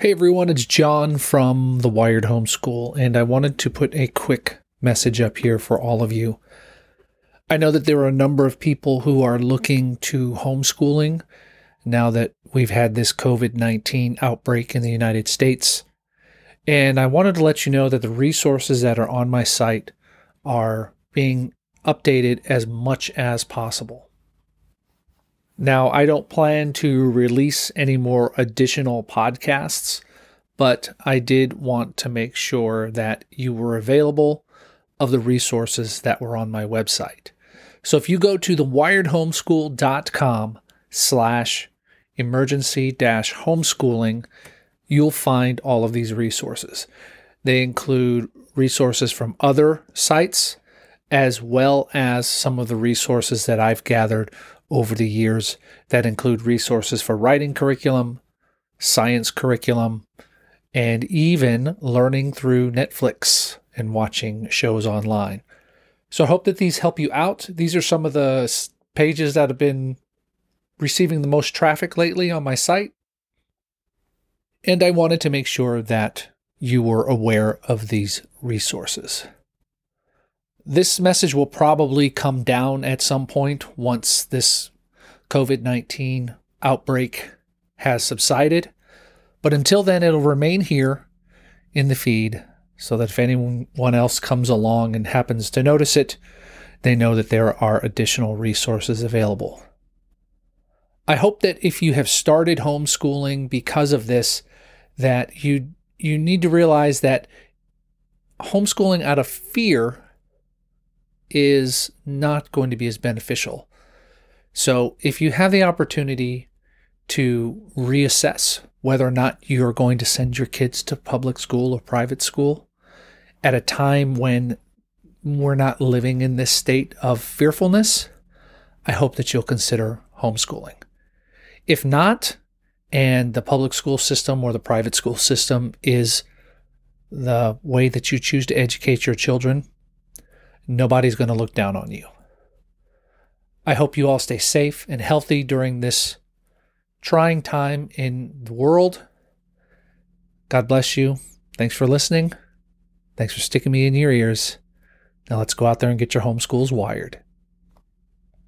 Hey everyone, it's John from the Wired Homeschool, and I wanted to put a quick message up here for all of you. I know that there are a number of people who are looking to homeschooling now that we've had this COVID 19 outbreak in the United States. And I wanted to let you know that the resources that are on my site are being updated as much as possible. Now, I don't plan to release any more additional podcasts, but I did want to make sure that you were available of the resources that were on my website. So if you go to thewiredhomeschool.com slash emergency dash homeschooling, you'll find all of these resources. They include resources from other sites, as well as some of the resources that I've gathered over the years that include resources for writing curriculum, science curriculum, and even learning through Netflix and watching shows online. So I hope that these help you out. These are some of the pages that have been receiving the most traffic lately on my site. And I wanted to make sure that you were aware of these resources. This message will probably come down at some point once this COVID 19 outbreak has subsided. But until then, it'll remain here in the feed so that if anyone else comes along and happens to notice it, they know that there are additional resources available. I hope that if you have started homeschooling because of this, that you you need to realize that homeschooling out of fear is not going to be as beneficial. So, if you have the opportunity to reassess whether or not you're going to send your kids to public school or private school at a time when we're not living in this state of fearfulness, I hope that you'll consider homeschooling. If not, and the public school system or the private school system is the way that you choose to educate your children, nobody's going to look down on you. I hope you all stay safe and healthy during this trying time in the world. God bless you. Thanks for listening. Thanks for sticking me in your ears. Now let's go out there and get your homeschools wired.